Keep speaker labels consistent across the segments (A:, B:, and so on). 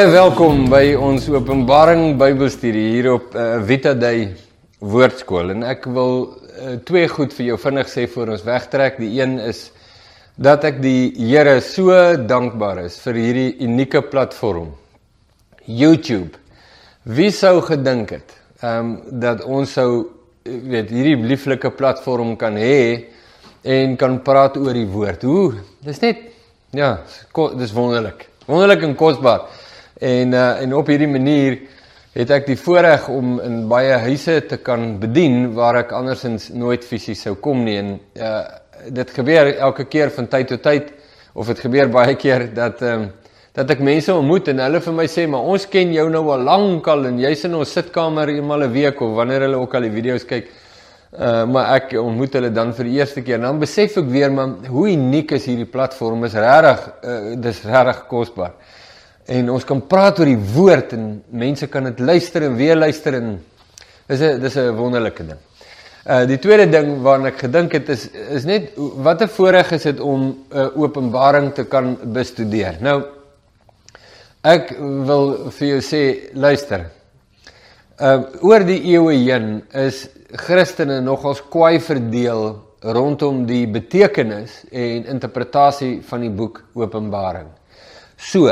A: Baie welkom by ons Openbaring Bybelstudie hier op uh, Vita Day Woordskool en ek wil uh, twee goed vir jou vinnig sê voor ons wegtrek. Die een is dat ek die Here so dankbaar is vir hierdie unieke platform. YouTube. Wie sou gedink het ehm um, dat ons sou eh, weet hierdie lieflike platform kan hê en kan praat oor die woord. Hoe? Dis net ja, dis wonderlik. Wonderlik en kosbaar. En uh, en op hierdie manier het ek die voorreg om in baie huise te kan bedien waar ek andersins nooit fisies sou kom nie en uh, dit gebeur elke keer van tyd tot tyd of dit gebeur baie keer dat ehm um, dat ek mense ontmoet en hulle vir my sê maar ons ken jou nou al lank al en jy's in ons sitkamer eenmal 'n week of wanneer hulle ook al die video's kyk. Uh maar ek ontmoet hulle dan vir die eerste keer en dan besef ek weer maar hoe uniek is hierdie platform is regtig uh, dis regtig kosbaar. En ons kan praat oor die woord en mense kan dit luister en weer luister en dis 'n dis 'n wonderlike ding. Uh die tweede ding waarna ek gedink het is is net wat 'n voorreg is dit om 'n uh, openbaring te kan bestudeer. Nou Ek wil vir jou sê, luister. Uh oor die eeue heen is Christene nogals kwai verdeel rondom die betekenis en interpretasie van die boek Openbaring. So,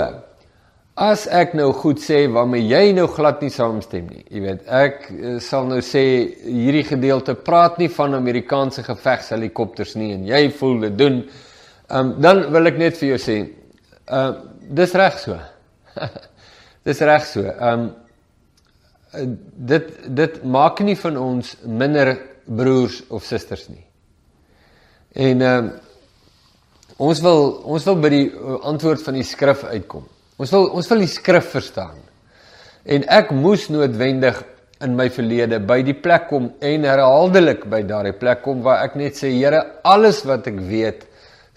A: as ek nou goed sê waarmee jy nou glad nie saamstem nie. Jy weet, ek uh, sal nou sê hierdie gedeelte praat nie van Amerikaanse gevegshelikopters nie en jy voel dit doen. Um dan wil ek net vir jou sê, uh dis reg so. Dis reg so. Ehm um, dit dit maak nie van ons minder broers of susters nie. En ehm um, ons wil ons wil by die antwoord van die skrif uitkom. Ons wil ons wil die skrif verstaan. En ek moes noodwendig in my verlede by die plek kom en herhaaldelik by daardie plek kom waar ek net sê Here, alles wat ek weet,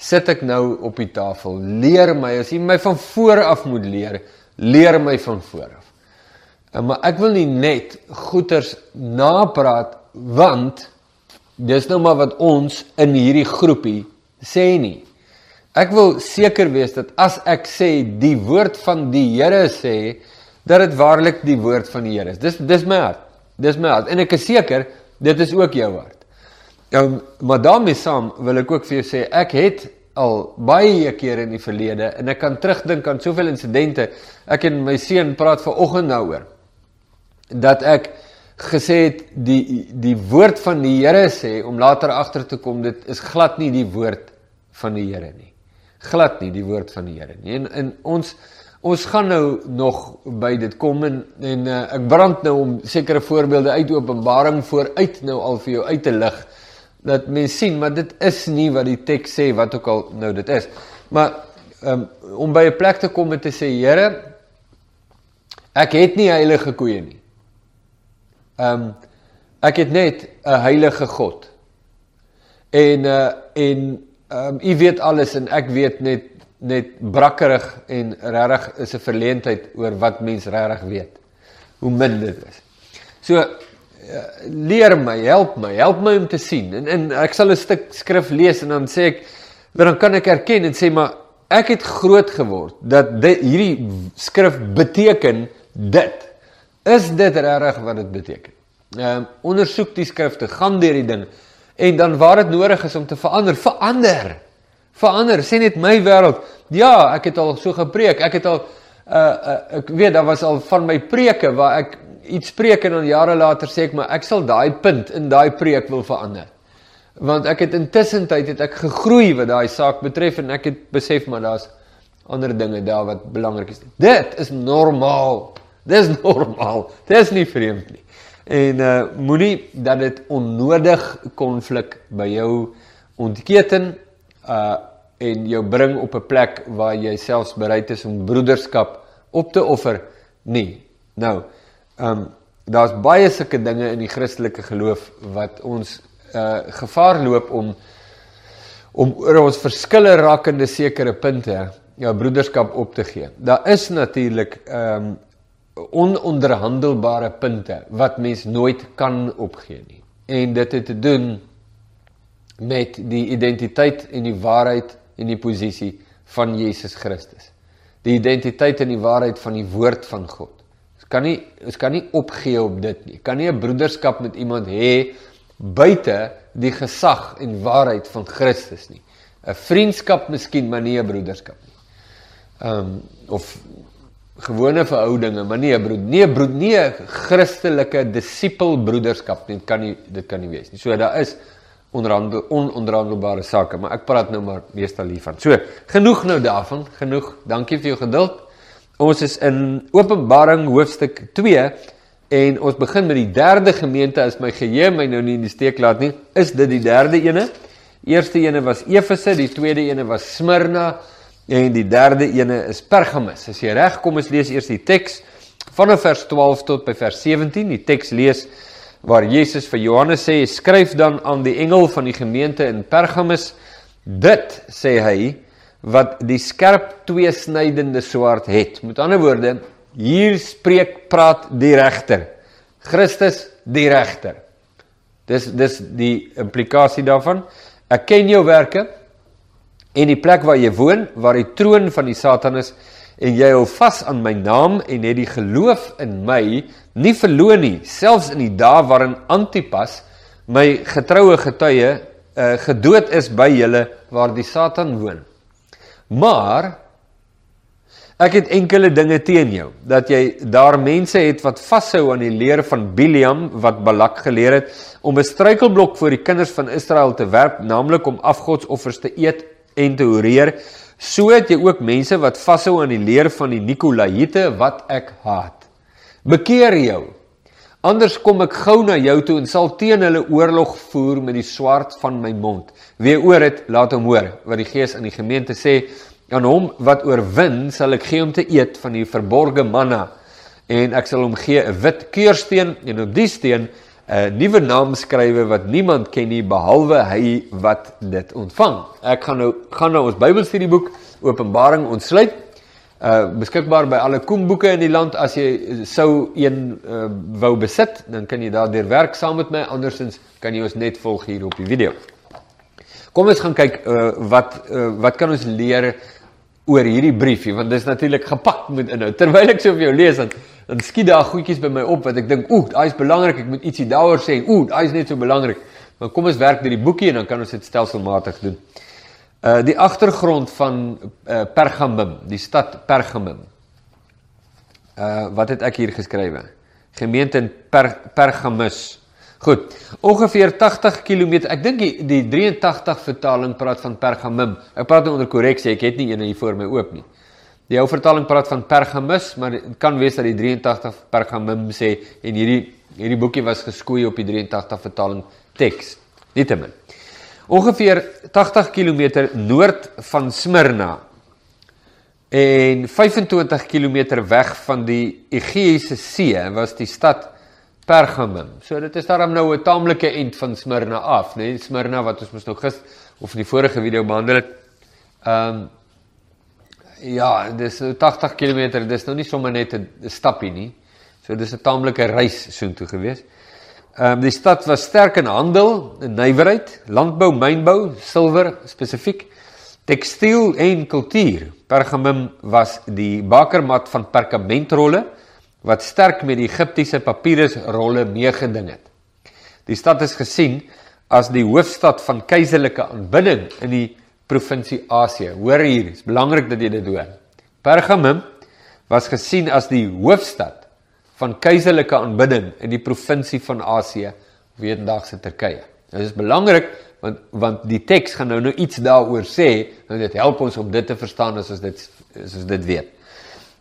A: sit ek nou op die tafel. Leer my, as jy my van voor af moet leer, leer my van voor af. En maar ek wil nie net goeters napraat want dis nou maar wat ons in hierdie groepie sê nie. Ek wil seker wees dat as ek sê die woord van die Here sê dat dit waarlik die woord van die Here is. Dis dis my hart. Dis my hart en ek is seker dit is ook jou hart. Ja, maar daarmee saam wil ek ook vir jou sê ek het al baie kere in die verlede en ek kan terugdink aan soveel insidente. Ek en my seun praat vanoggend daaroor dat ek gesê het die die woord van die Here sê om later agter te kom dit is glad nie die woord van die Here nie. Glad nie die woord van die Here nie. En, en ons ons gaan nou nog by dit kom en en uh, ek brand nou om sekere voorbeelde uit Openbaring vooruit nou al vir jou uit te lig dat mens sien maar dit is nie wat die teks sê wat ook al nou dit is. Maar um, om by 'n plek te kom en te sê Here ek het nie heilige koeie nie. Ehm um, ek het net 'n heilige God. En uh en ehm um, u weet alles en ek weet net net brakkerig en regtig is 'n verleentheid oor wat mens regtig weet. Hoe min dit is. So Eh, leer my, help my, help my om te sien. En en ek sal 'n stuk skrif lees en dan sê ek dan kan ek erken en sê maar ek het groot geword dat dit hierdie skrif beteken dit. Is dit regtig wat dit beteken? Ehm um, ondersoek die skrifte, gaan deur die ding en dan waar dit nodig is om te verander, verander. Verander, sê net my wêreld. Ja, ek het al so gepreek. Ek het al uh, uh ek weet daar was al van my preke waar ek iets preek en dan jare later sê ek maar ek sal daai punt in daai preek wil verander. Want ek het intussen tyd het ek gegroei wat daai saak betref en ek het besef maar daar's ander dinge daar wat belangrik is. Dit is normaal. Dis normaal. Dis nie vreemd nie. En uh moenie dat dit onnodig konflik by jou ontketen uh en jou bring op 'n plek waar jy selfs bereid is om broederskap op te offer nie. Nou, Ehm um, daar's baie sulke dinge in die Christelike geloof wat ons uh gevaar loop om om oor ons verskille rakende sekere punte ja broederskap op te gee. Daar is natuurlik ehm um, ononderhandelbare punte wat mens nooit kan opgee nie. En dit het te doen met die identiteit en die waarheid en die posisie van Jesus Christus. Die identiteit en die waarheid van die woord van God. Ons kan nie ons kan nie opgee op dit nie. Kan nie 'n broederskap met iemand hê buite die gesag en waarheid van Christus nie. 'n Vriendskap miskien, maar nie 'n broederskap nie. Ehm um, of gewone verhoudinge, maar nie 'n broed, nie 'n broed, nie 'n Christelike disipel broederskap nie. Kan nie dit kan nie wees nie. So daar is onderhandel ononderhandelbare sake, maar ek praat nou maar meestal hiervan. So, genoeg nou daarvan, genoeg. Dankie vir jou geduld. Ons is in Openbaring hoofstuk 2 en ons begin met die derde gemeente as my geheue my nou nie in die steek laat nie. Is dit die derde ene? Eerste ene was Efese, die tweede ene was Smyrna en die derde ene is Pergamus. As jy reg kom, ons lees eers die teks vanaf vers 12 tot by vers 17. Die teks lees waar Jesus vir Johannes sê: "Skryf dan aan die engel van die gemeente in Pergamus: Dit sê hy wat die skerp tweesnydende swaard het." Met ander woorde, hier spreek praat die regter. Christus die regter. Dis dis die implikasie daarvan. Ek ken jou werke en die plek waar jy woon, waar die troon van die Satan is en jy hou vas aan my naam en het die geloof in my nie verloon nie selfs in die dae waarin Antipas my getroue getuie uh, gedood is by julle waar die Satan woon. Maar ek het enkele dinge teen jou dat jy daar mense het wat vashou aan die leer van Biliam wat Balak geleer het om 'n struikelblok vir die kinders van Israel te werp naamlik om afgodsoffers te eet en te horeer So het jy ook mense wat vashou aan die leer van die Nikolaïte wat ek haat. Bekeer jou. Anders kom ek gou na jou toe en sal teen hulle oorlog voer met die swaard van my mond. Wie oor dit, laat hom hoor wat die Gees aan die gemeente sê. Aan hom wat oorwin, sal ek gee om te eet van die verborgde manna en ek sal hom gee 'n wit keursteen en op die steen 'n nuwe naam skrywe wat niemand ken nie behalwe hy wat dit ontvang. Ek gaan nou gaan nou ons Bybelstudieboek Openbaring ontsluit. Uh beskikbaar by alle koemboeke in die land as jy sou een uh, wou besit, dan kan jy daardeur werk saam met my andersins kan jy ons net volg hier op die video. Kom ons gaan kyk uh wat uh, wat kan ons leer oor hierdie briefie want dit is natuurlik gepak met inhoud. Terwyl ek so vir jou lees dan dan skiet daar goedjies by my op wat ek dink, ooh, daai is belangrik, ek moet ietsie daaroor sê. Ooh, daai is net so belangrik. Maar kom ons werk deur die boekie en dan kan ons dit stelselmatig doen. Uh die agtergrond van uh Pergamum, die stad Pergamum. Uh wat het ek hier geskrywe? Gemeente in per, Pergamus. Goed. Ongeveer 80 km. Ek dink die, die 83 vertaling praat van Pergamum. Ek praat nou onder korreksie, ek het nie een hier voor my oop nie. Die ou vertaling praat van Pergamus, maar dit kan wees dat die 83 Pergamum sê en hierdie hierdie boekie was geskoei op die 83 vertaling teks. Nietemin. Ongeveer 80 km noord van Smyrna en 25 km weg van die Egeïese See was die stad Pergamum. So dit is daarom nou 'n taamlike end van Smyrna af, né? Nee? Smyrna wat ons mos nou gister of in die vorige video behandel het. Ehm um, Ja, dis 80 km, dis nou nie sommer net 'n stappie nie. So dis 'n taamlike reis soontoe gewees. Ehm um, die stad was sterk in handel, in nywerheid, landbou, mynbou, silwer spesifiek, tekstiel en kultuur. Pergamum was die bakermat van perkamentrolle wat sterk met die Egiptiese papirusrolle meegeding het. Die stad is gesien as die hoofstad van keiserlike aanbidding in die provinsie Asië. Hoor hier, dit is belangrik dat jy dit hoor. Pergamum was gesien as die hoofstad van keiserlike aanbidding in die provinsie van Asië, wetendaagse Turkye. Dit is belangrik want want die teks gaan nou nou iets daaroor sê en dit help ons om dit te verstaan as ons dit as ons dit weet.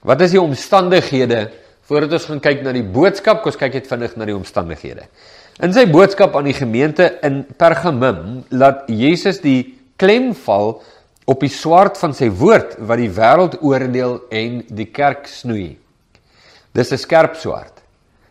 A: Wat is die omstandighede voordat ons gaan kyk na die boodskap? Kom ons kyk net vinnig na die omstandighede. In sy boodskap aan die gemeente in Pergamum laat Jesus die klem val op die swaard van sy woord wat die wêreld oordeel en die kerk snoei. Dis 'n skerp swaard.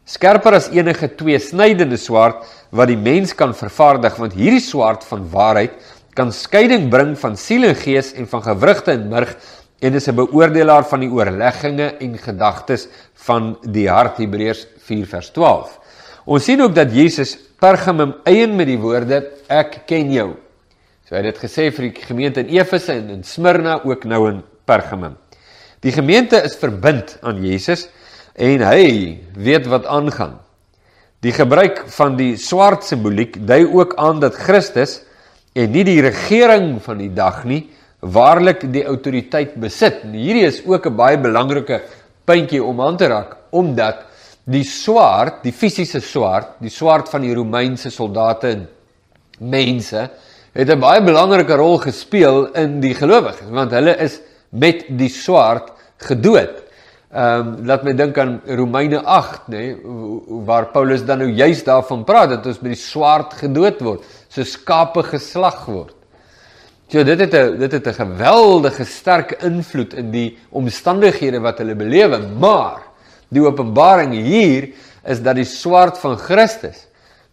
A: Skerper as enige tweesnydende swaard wat die mens kan vervaardig want hierdie swaard van waarheid kan skeiding bring van siel en gees en van gewrigte en murg en is 'n beoordelaar van die oorlegginge en gedagtes van die hart Hebreërs 4 vers 12. Ons sien ook dat Jesus Pergamum eien met die woorde ek ken jou So hy het dit gesê vir die gemeente in Efese en in Smyrna ook nou in Pergamum. Die gemeente is verbind aan Jesus en hy weet wat aangaan. Die gebruik van die swart simboliek dui ook aan dat Christus en nie die regering van die dag nie waarlik die autoriteit besit. En hierdie is ook 'n baie belangrike puntjie om aan te raak omdat die swaard, die fisiese swaard, die swaard van die Romeinse soldate en mense het 'n baie belangrike rol gespeel in die gelowiges want hulle is met die swaard gedood. Ehm um, laat my dink aan Romeine 8 nê nee, waar Paulus dan nou juist daarvan praat dat ons met die swaard gedood word, so skape geslag word. So dit het 'n dit het 'n geweldige sterk invloed in die omstandighede wat hulle belewe, maar die openbaring hier is dat die swaard van Christus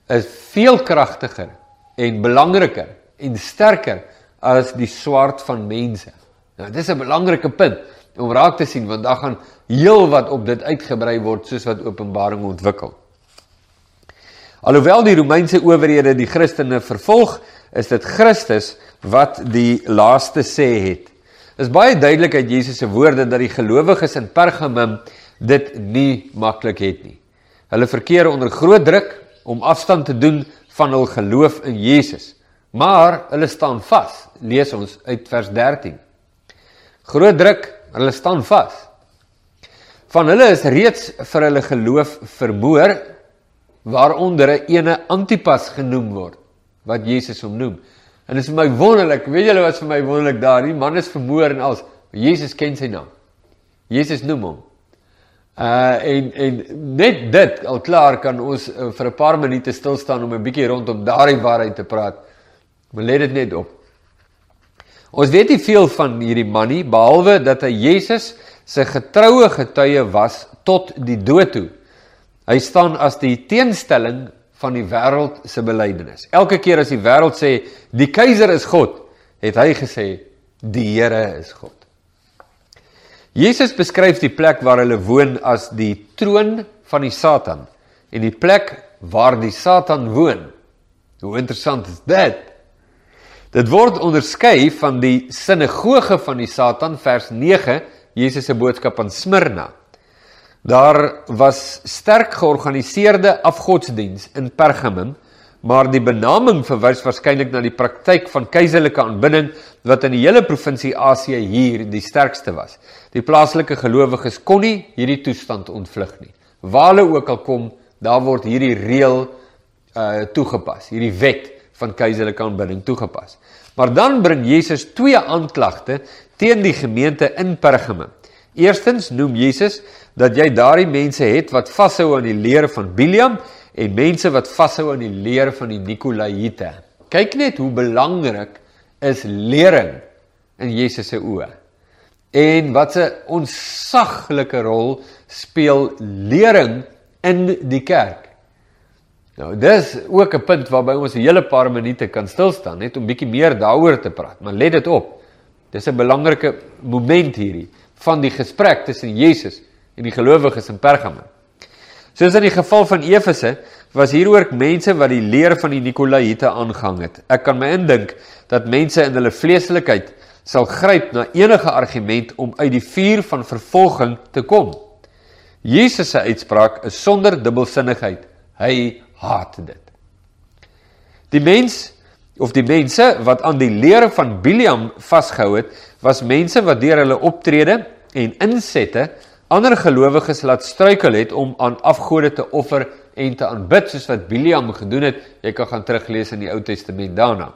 A: is veel kragtiger en belangriker en sterker as die swaard van mense. Nou dis 'n belangrike punt om raak te sien want daar gaan heel wat op dit uitgebrei word soos wat Openbaring ontwikkel. Alhoewel die Romeinse owerhede die Christene vervolg, is dit Christus wat die laaste sê het. Is baie duidelik uit Jesus se woorde dat die gelowiges in Pergamum dit nie maklik het nie. Hulle verkeer onder groot druk om afstand te doen van hul geloof in Jesus. Maar hulle staan vas. Lees ons uit vers 13. Groot druk, hulle staan vas. Van hulle is reeds vir hulle geloof vermoor waaronder 'n ene Antipas genoem word wat Jesus hom noem. En dit is vir my wonderlik. Weet julle wat vir my wonderlik daar? Die man is vermoor en als Jesus ken sy naam. Jesus noem hom. Uh en en net dit al klaar kan ons uh, vir 'n paar minute stil staan om 'n bietjie rondom daardie waarheid te praat. Maar let dit net op. Ons weet nie veel van hierdie man nie behalwe dat hy Jesus se getroue getuie was tot die dood toe. Hy staan as die teenstelling van die wêreld se belydenis. Elke keer as die wêreld sê die keiser is God, het hy gesê die Here is God. Jesus beskryf die plek waar hulle woon as die troon van die Satan en die plek waar die Satan woon. Hoe interessant is dit? Dit word onderskei van die sinagoge van die Satan vers 9 Jesus se boodskap aan Smyrna. Daar was sterk georganiseerde afgodsdiens in Pergamum, maar die benaming verwys waarskynlik na die praktyk van keiserlike aanbidding wat in die hele provinsie Asië hier die sterkste was. Die plaaslike gelowiges kon nie hierdie toestand ontvlug nie. Waar hulle ook al kom, daar word hierdie reël uh toegepas, hierdie wet van keiserlike aanbidding toegepas. Maar dan bring Jesus twee aanklagte teen die gemeente in Pergamum. Eerstens noem Jesus dat jy daardie mense het wat vashou aan die leer van Biliam en mense wat vashou aan die leer van die Nikolaïte. Kyk net hoe belangrik is lering in Jesus se oë. En wat 'n onsaglike rol speel lering in die kerk. Nou, dis ook 'n punt waarby ons 'n hele paar minute kan stil staan net om bietjie meer daaroor te praat. Maar let dit op. Dis 'n belangrike moment hierdie van die gesprek tussen Jesus en die gelowiges in Pergamum. Soos in die geval van Efese was hier ook mense wat die leer van die Nikolaïte aangehang het. Ek kan my indink dat mense in hulle vleeslikheid sal gryp na enige argument om uit die vuur van vervolging te kom. Jesus se uitspraak is sonder dubbelsinnigheid. Hy haat dit. Die mens of die mense wat aan die leer van Biliam vasgehou het, was mense wat deur hulle optrede en insette ander gelowiges laat struikel het om aan afgode te offer en te aanbid soos wat Biliam gedoen het. Jy kan gaan teruglees in die Ou Testament daarna.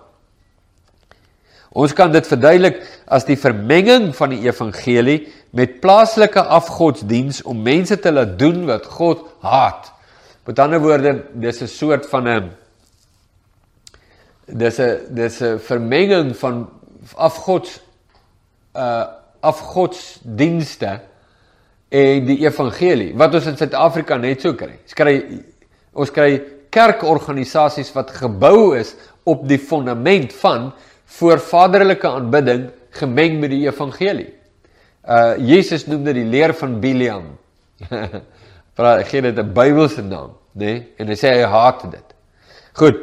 A: Ons kan dit verduidelik as die vermenging van die evangelie met plaaslike afgodsdiens om mense te laat doen wat God haat. Met ander woorde, dis 'n soort van 'n dis 'n dis 'n vermenging van afgods uh afgodsdienste en die evangelie wat ons in Suid-Afrika net so kry. Ons kry ons kry kerkorganisasies wat gebou is op die fondament van voorvaderlike aanbidding gemeng met die evangelie. Uh Jesus noem dit die leer van Biliam. Praat gee dit 'n Bybelse naam, nê? Nee? En hy sê hy haat dit. Goed.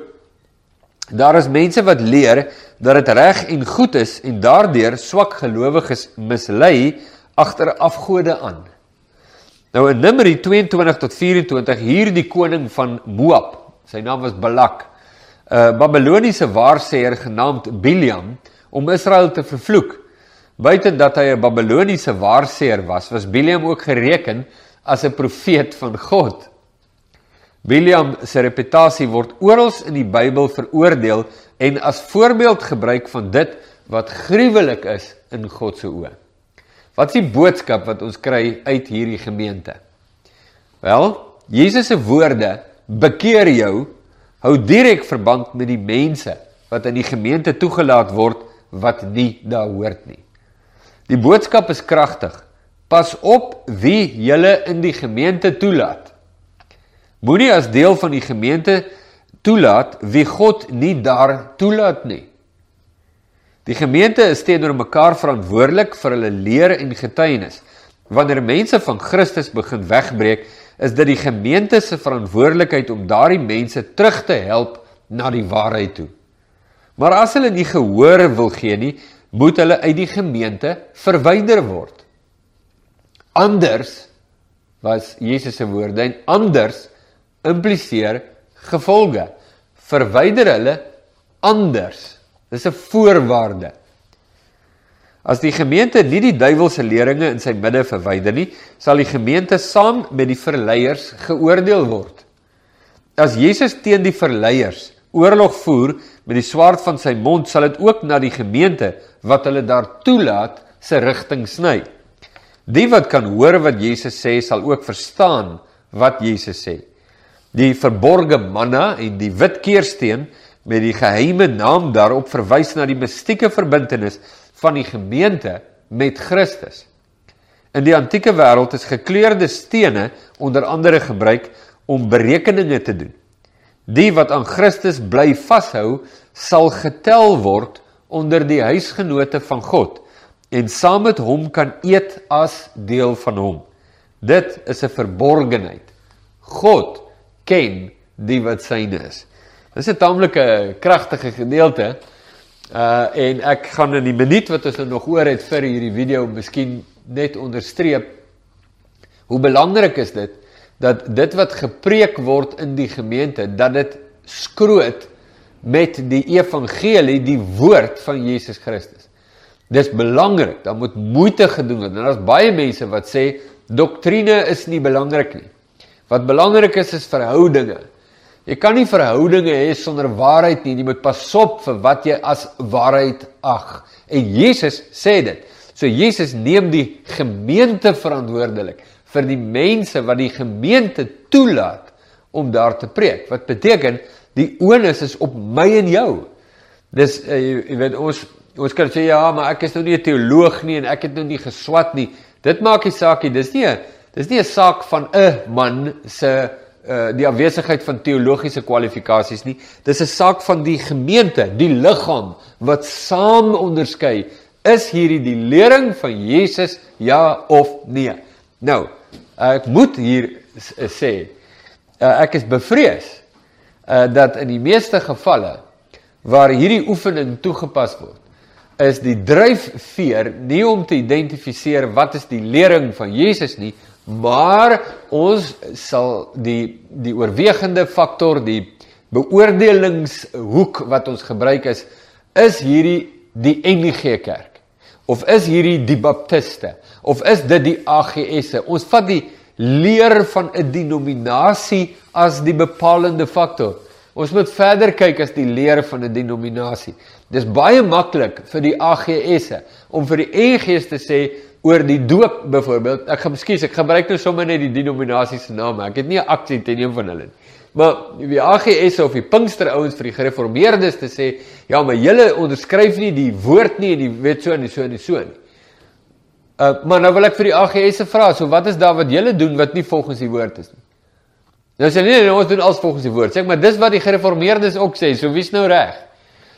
A: Daar is mense wat leer dat dit reg en goed is en daardeur swak gelowiges mislei agter afgode aan. Nou in Numeri 22 tot 24 hier die koning van Moab, sy naam was Balak, 'n Babiloniese waarsêer genaamd Biliam om Israel te vervloek. Buite dat hy 'n Babiloniese waarsêer was, was Biliam ook gereken as 'n profeet van God. Biliam se reputasie word oral in die Bybel veroordeel en as voorbeeld gebruik van dit wat gruwelik is in God se oë. Wat is die boodskap wat ons kry uit hierdie gemeente? Wel, Jesus se woorde bekeer jou hou direk verband met die mense wat in die gemeente toegelaat word wat nie daar hoort nie. Die boodskap is kragtig. Pas op wie julle in die gemeente toelaat. Moenie as deel van die gemeente toelaat wie God nie daar toelaat nie. Die gemeente is teenoor mekaar verantwoordelik vir hulle leer en getuienis. Wanneer mense van Christus begin wegbreek, is dit die gemeente se verantwoordelikheid om daardie mense terug te help na die waarheid toe. Maar as hulle nie gehoor wil gee nie, moet hulle uit die gemeente verwyder word. Anders was Jesus se woorde en anders impliseer gevolge. Verwyder hulle anders. Dis 'n voorwaarde. As die gemeente nie die duiwelse leringe in sy midde verwyder nie, sal die gemeente saam met die verleiers geoordeel word. As Jesus teen die verleiers oorlog voer met die swaard van sy mond, sal dit ook na die gemeente wat hulle daar toelaat se rigting sny. Die wat kan hoor wat Jesus sê, sal ook verstaan wat Jesus sê die verborgde manna en die wit keersteen met die geheime naam daarop verwys na die mistieke verbintenis van die gemeente met Christus. In die antieke wêreld is gekleurde stene onder andere gebruik om berekeninge te doen. Die wat aan Christus bly vashou, sal getel word onder die huisgenote van God en saam met hom kan eet as deel van hom. Dit is 'n verborgenheid. God ken die wat syne is. Dis 'n taamlike kragtige gedeelte. Uh en ek gaan in die minuut wat ons nog oor het vir hierdie video miskien net onderstreep hoe belangrik is dit dat dit wat gepreek word in die gemeente dat dit skroot met die evangelie, die woord van Jesus Christus. Dis belangrik, daar moet moeite gedoen word. En daar's baie mense wat sê doktrine is nie belangrik nie. Wat belangrik is is verhoudinge. Jy kan nie verhoudinge hê sonder waarheid nie. Jy moet pas op vir wat jy as waarheid ag. En Jesus sê dit. So Jesus neem die gemeente verantwoordelik vir die mense wat die gemeente toelaat om daar te preek. Wat beteken die onus is op my en jou. Dis uh, jy weet ons ons kan sê ja, maar ek is nou nie 'n teoloog nie en ek het nou nie geswat nie. Dit maak nie saak nie. Dis nie 'n Dis nie 'n saak van 'n man se uh die afwesigheid van teologiese kwalifikasies nie. Dis 'n saak van die gemeente, die liggaam wat saam onderskei is hierdie die lering van Jesus ja of nee. Nou, ek moet hier sê uh, ek is bevrees uh dat in die meeste gevalle waar hierdie oefening toegepas word is die dryfveer nie om te identifiseer wat is die lering van Jesus nie, maar ons sal die die oorwegende faktor die beoordelingshoek wat ons gebruik is is hierdie die NG Kerk? Of is hierdie die Baptiste? Of is dit die AGS ons vat die leer van 'n denominasie as die bepalende faktor. Ons moet verder kyk as die leer van 'n denominasie dis baie maklik vir die AGS om vir die NG's te sê oor die doop byvoorbeeld. Ek gaan skuis, ek gebruik nou sommer net die denominasie se name. Ek het nie 'n aksie teen een van hulle nie. Maar die AGS of die Pinkster ouens vir die gereformeerdes te sê, ja, maar julle onderskryf nie die woord nie en die weet so en so en so nie. Uh maar nou wil ek vir die AGS se vra, so wat is daar wat julle doen wat nie volgens die woord is nie? Nou sê nee, nee, ons doen alles volgens die woord. Sê ek, maar dis wat die gereformeerdes ook sê. So wie's nou reg?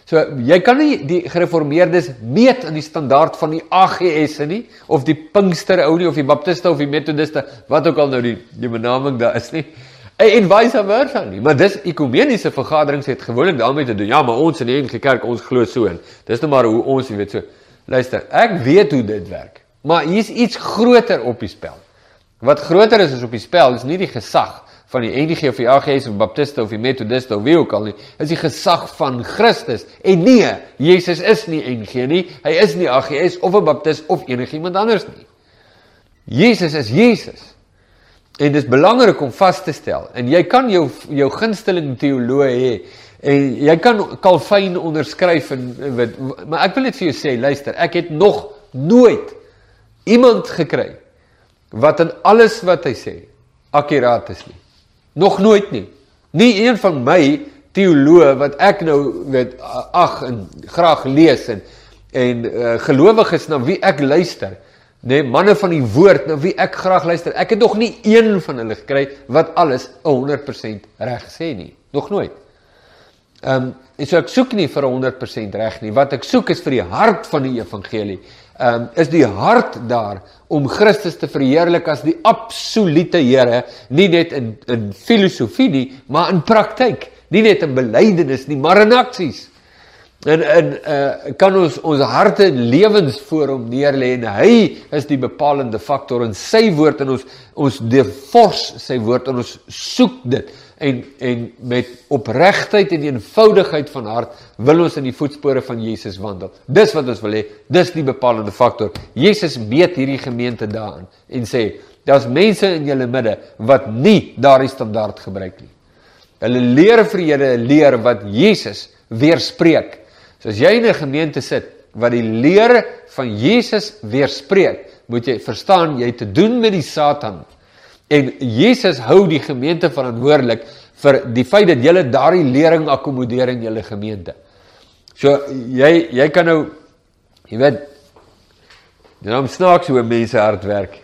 A: So jy kan nie die gereformeerdes meet aan die standaard van die AGS nie of die Pinkster ou nie of die Baptiste of die Methodiste wat ook al nou die die benaming daar is nie. En, en vice versa nie. Maar dis ekumeniese vergaderings het gewoonlik daarmee te doen. Ja, maar ons in die enige kerk ons glo so en dis nou maar hoe ons, weet so. Luister, ek weet hoe dit werk. Maar hier's iets groter op die spel. Wat groter is as op die spel, is nie die gesag van die NG of die AGS of Baptiste of die Methodiste of wie ook al nie, is die gesag van Christus. En nee, Jesus is nie NG nie, hy is nie AGS of 'n Baptist of enigiemand anders nie. Jesus is Jesus. En dit is belangrik om vas te stel. En jy kan jou jou gunsteling teoloog hê en jy kan Calvin onderskryf en wat maar ek wil net vir jou sê, luister, ek het nog nooit iemand gekry wat in alles wat hy sê akkuraat is nie. Nog nooit nie. Nie een van my teoloë wat ek nou weet ag en graag lees en en uh, gelowiges na wie ek luister nee manne van die woord na wie ek graag luister. Ek het nog nie een van hulle gekry wat alles 100% reg sê nie. Nog nooit. Ehm um, so ek soek nie vir 100% reg nie. Wat ek soek is vir die hart van die evangelie. Um, is die hart daar om Christus te verheerlik as die absolute Here, nie net in in filosofie nie, maar in praktyk. Nie net in belydenis nie, maar in aksies. En en uh, kan ons ons harte en lewens voor hom neerlê en hy is die bepalende faktor in sy woord en ons ons devors sy woord en ons soek dit en en met opregtheid en eenvoudigheid van hart wil ons in die voetspore van Jesus wandel. Dis wat ons wil hê. Dis die bepalende faktor. Jesus meet hierdie gemeente daarin en sê daar's mense in julle midde wat nie daardie standaard gebruik nie. Hulle leer vir julle 'n leer wat Jesus weerspreek. So as jy in 'n gemeente sit wat die leer van Jesus weerspreek, moet jy verstaan jy het te doen met die Satan. En Jesus hou die gemeente verantwoordelik vir die feit dat jy daardie lering akkommodeer in jou gemeente. So jy jy kan nou jy weet jy nou snaaks hoe mense hard werk.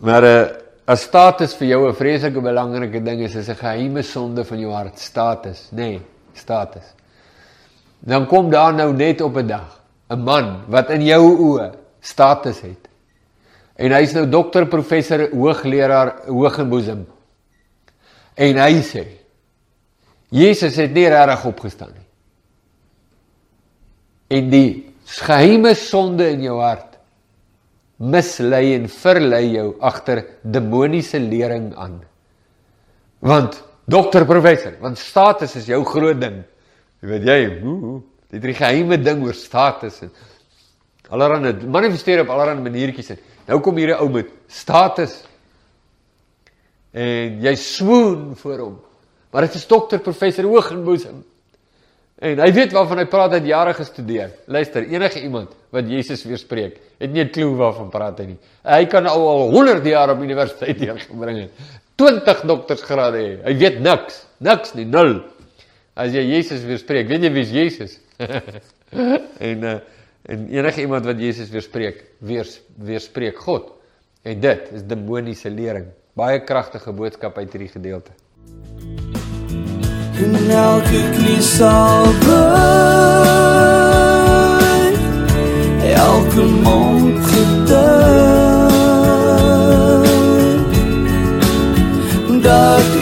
A: Maar 'n uh, eh, status vir jou 'n vreeslike belangrike ding is, is 'n geheime sonde van jou hart status, nê, nee, status dan kom daar nou net op 'n dag 'n man wat in jou oë status het. En hy's nou dokter, professor, hoogleraar, hoog in boesem. En hy sê Jesus het nie reg opgestaan nie. En die geheime sonde in jou hart mislei en verlei jou agter demoniese lering aan. Want dokter, professor, want status is jou groot ding. Jy weet jy, hoe dit die geheime ding oor status en allerhande manifesteer op allerhande maniertjies en nou kom hier 'n ou met status en jy swoon voor hom. Maar dit is dokter professor hoog in boesem. En hy weet waarvan hy praat, hy het jare gestudeer. Luister, enige iemand wat Jesus weerspreek, het nie 'n klou waarvan praat hy nie. Hy kan al al 100 jaar op universiteit deurgebring het. 20 doktorsgrade hê. Hy weet niks, niks nie, nul. As jy Jesus weerspreek, weet jy wie is Jesus? en uh, En enige iemand wat Jesus weerspreek, weers weerspreek God. En dit is demoniese lering. Baie kragtige boodskap uit hierdie gedeelte. En elke knie sal buig. Elke mond getuig. Dat